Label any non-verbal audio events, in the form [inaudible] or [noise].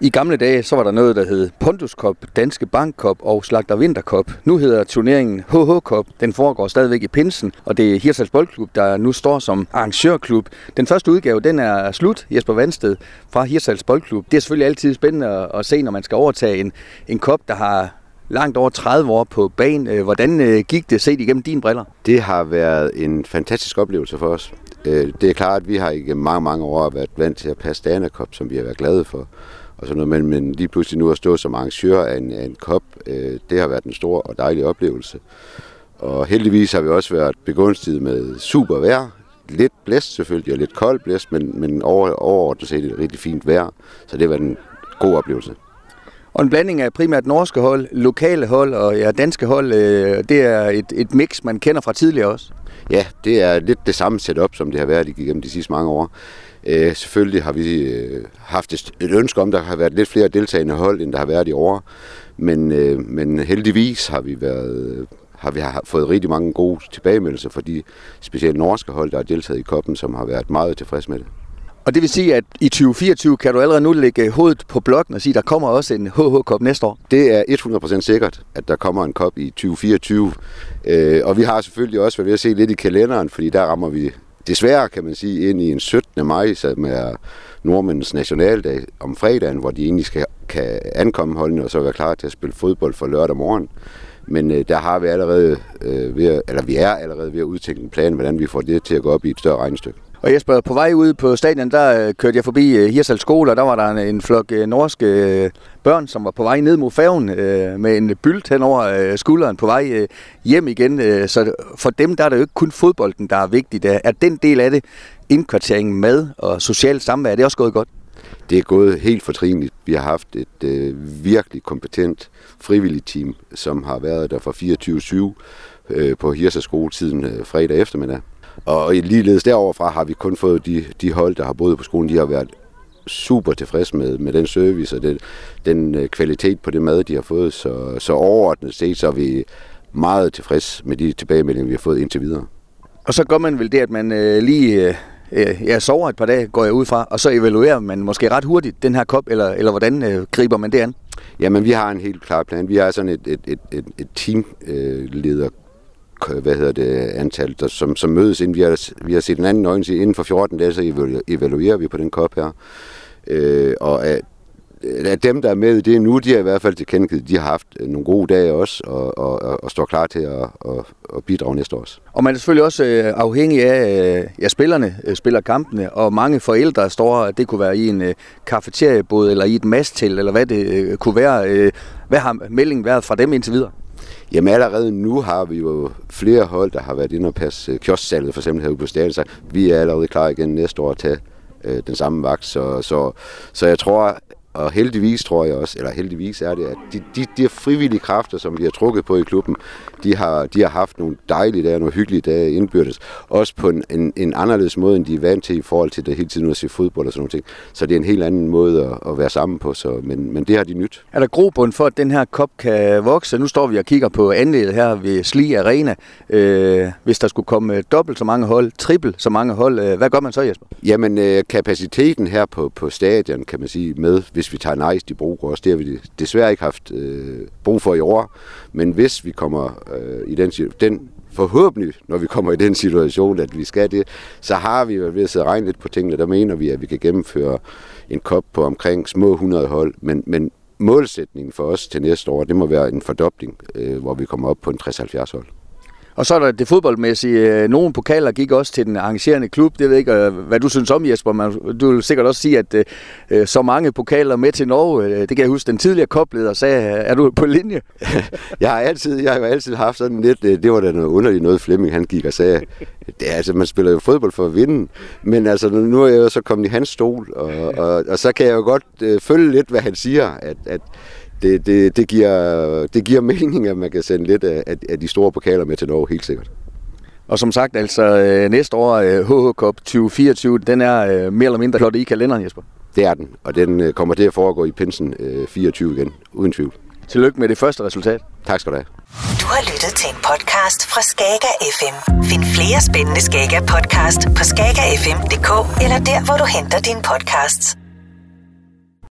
I gamle dage, så var der noget, der hed Pontus Cup, Danske Bank Cup og Slagter Vinter Cup. Nu hedder turneringen HH Cup. Den foregår stadigvæk i Pinsen, og det er Hirsals Boldklub, der nu står som arrangørklub. Den første udgave, den er slut, Jesper Vandsted fra Hirsals Boldklub. Det er selvfølgelig altid spændende at se, når man skal overtage en, en cup, der har langt over 30 år på banen. Øh, hvordan øh, gik det set igennem dine briller? Det har været en fantastisk oplevelse for os. Øh, det er klart, at vi har ikke mange, mange år været vant til at passe Dana Cup, som vi har været glade for og sådan noget, men, men lige pludselig nu at stå som arrangør af en, af en kop, øh, det har været en stor og dejlig oplevelse. Og heldigvis har vi også været begunstiget med super vejr. Lidt blæst selvfølgelig, og lidt koldt blæst, men, men over, overordnet set et rigtig fint vejr. Så det har været en god oplevelse. Og en blanding af primært norske hold, lokale hold og ja, danske hold, øh, det er et, et mix, man kender fra tidligere også. Ja, det er lidt det samme setup, som det har været igennem de sidste mange år. Øh, selvfølgelig har vi øh, haft et, et ønske om, at der har været lidt flere deltagende hold, end der har været i år. Men, øh, men heldigvis har vi været har vi har fået rigtig mange gode tilbagemeldelser for de specielt norske hold, der har deltaget i koppen, som har været meget tilfredse med det. Og det vil sige, at i 2024 kan du allerede nu lægge øh, hovedet på blokken og sige, at der kommer også en HH-kop næste år? Det er 100% sikkert, at der kommer en kop i 2024. Øh, og vi har selvfølgelig også været ved at se lidt i kalenderen, fordi der rammer vi desværre, kan man sige, ind i en 17. maj, som er nordmændens nationaldag om fredagen, hvor de egentlig skal, kan ankomme holdene og så være klar til at spille fodbold for lørdag morgen. Men øh, der har vi allerede øh, ved, eller vi er allerede ved at udtænke en plan, hvordan vi får det til at gå op i et større regnestykke. Og Jesper, på vej ud på stadion, der øh, kørte jeg forbi øh, Hirsals skole, og der var der en, en flok øh, norske øh, børn, som var på vej ned mod færgen med en bylt hen over skulderen på vej hjem igen. Så for dem der er det jo ikke kun fodbolden, der er vigtigt. Er den del af det, indkvartering, mad og socialt samvær, er det også gået godt? Det er gået helt fortrinligt. Vi har haft et øh, virkelig kompetent frivilligt team, som har været der fra 24-7 øh, på Hirsa skole tiden øh, fredag eftermiddag. Og ligeledes deroverfra har vi kun fået de, de hold, der har boet på skolen, de har været super tilfredse med, med den service og den, den øh, kvalitet på det mad, de har fået. Så, så overordnet set, så er vi meget tilfredse med de tilbagemeldinger, vi har fået indtil videre. Og så gør man vel det, at man øh, lige øh, jeg sover et par dage, går jeg ud fra, og så evaluerer man måske ret hurtigt den her kop, eller, eller hvordan øh, griber man det an? Jamen, vi har en helt klar plan. Vi har sådan et, et, et, et, et teamleder øh, Øh, hvad hedder det, antal, der, som, som mødes, inden vi har, vi har set en anden øjne, inden for 14 dage, så evaluerer vi på den kop her. Øh, og at, at dem, der er med i det nu, de har i hvert fald tilkendegivet, de har haft øh, nogle gode dage også, og, og, og står klar til at, at, at bidrage næste år Og man er selvfølgelig også øh, afhængig af, øh, ja, spillerne øh, spiller kampene, og mange forældre står, det kunne være i en øh, kafeteriebåd, eller i et mastel, eller hvad det kunne være. Hvad har meldingen været fra dem indtil videre? Jamen allerede nu har vi jo flere hold, der har været inde og passe øh, kiosksalget, for eksempel herude på stadion, så vi er allerede klar igen næste år at tage øh, den samme vagt. Så, så, så jeg tror, og heldigvis tror jeg også, eller heldigvis er det, at de, de, de frivillige kræfter, som vi har trukket på i klubben, de har, de har haft nogle dejlige dage, nogle hyggelige dage indbyrdes. Også på en, en, en anderledes måde, end de er vant til i forhold til det hele tiden at se fodbold og sådan noget. Så det er en helt anden måde at, at være sammen på, så, men, men det har de nyt. Er der grobund for, at den her kop kan vokse? Nu står vi og kigger på anlægget her ved Sli Arena. Øh, hvis der skulle komme dobbelt så mange hold, trippel så mange hold, øh, hvad gør man så, Jesper? Jamen, øh, kapaciteten her på, på stadion, kan man sige, med, hvis vi tager nice i brug også, det har vi desværre ikke haft øh, brug for i år. Men hvis vi kommer øh, i den, den forhåbentlig, når vi kommer i den situation, at vi skal det, så har vi været ved at sidde og regne lidt på tingene. Der mener vi, at vi kan gennemføre en kop på omkring små 100 hold, men, men målsætningen for os til næste år, det må være en fordobling, øh, hvor vi kommer op på en 60-70 hold. Og så er der det fodboldmæssige. Øh, Nogle pokaler gik også til den arrangerende klub. Det ved ikke, øh, hvad du synes om, Jesper. Men du vil sikkert også sige, at øh, øh så mange pokaler med til Norge. Det kan jeg huske, den tidligere kopleder sagde, er du på linje? [laughs] jeg har altid, jeg har altid haft sådan lidt, det var da noget underligt noget, Flemming han gik og sagde. Det, altså, man spiller jo fodbold for at vinde. Men altså, nu er jeg jo så kommet i hans stol, og, og, og så kan jeg jo godt øh, følge lidt, hvad han siger, at, at det, det, det, giver, det giver [laughs] mening, at man kan sende lidt af, af de store pokaler med til Norge, helt sikkert. Og som sagt, altså øh, næste år, HH øh, Cup 2024, den er øh, mere eller mindre plottet i kalenderen, Jesper. Det er den, og den kommer til at foregå i Pinsen 24 igen, uden tvivl. Tillykke med det første resultat. Tak skal du have. Du har lyttet til en podcast fra Skager FM. Find flere spændende Skager podcast på skagerfm.dk eller der, hvor du henter dine podcasts.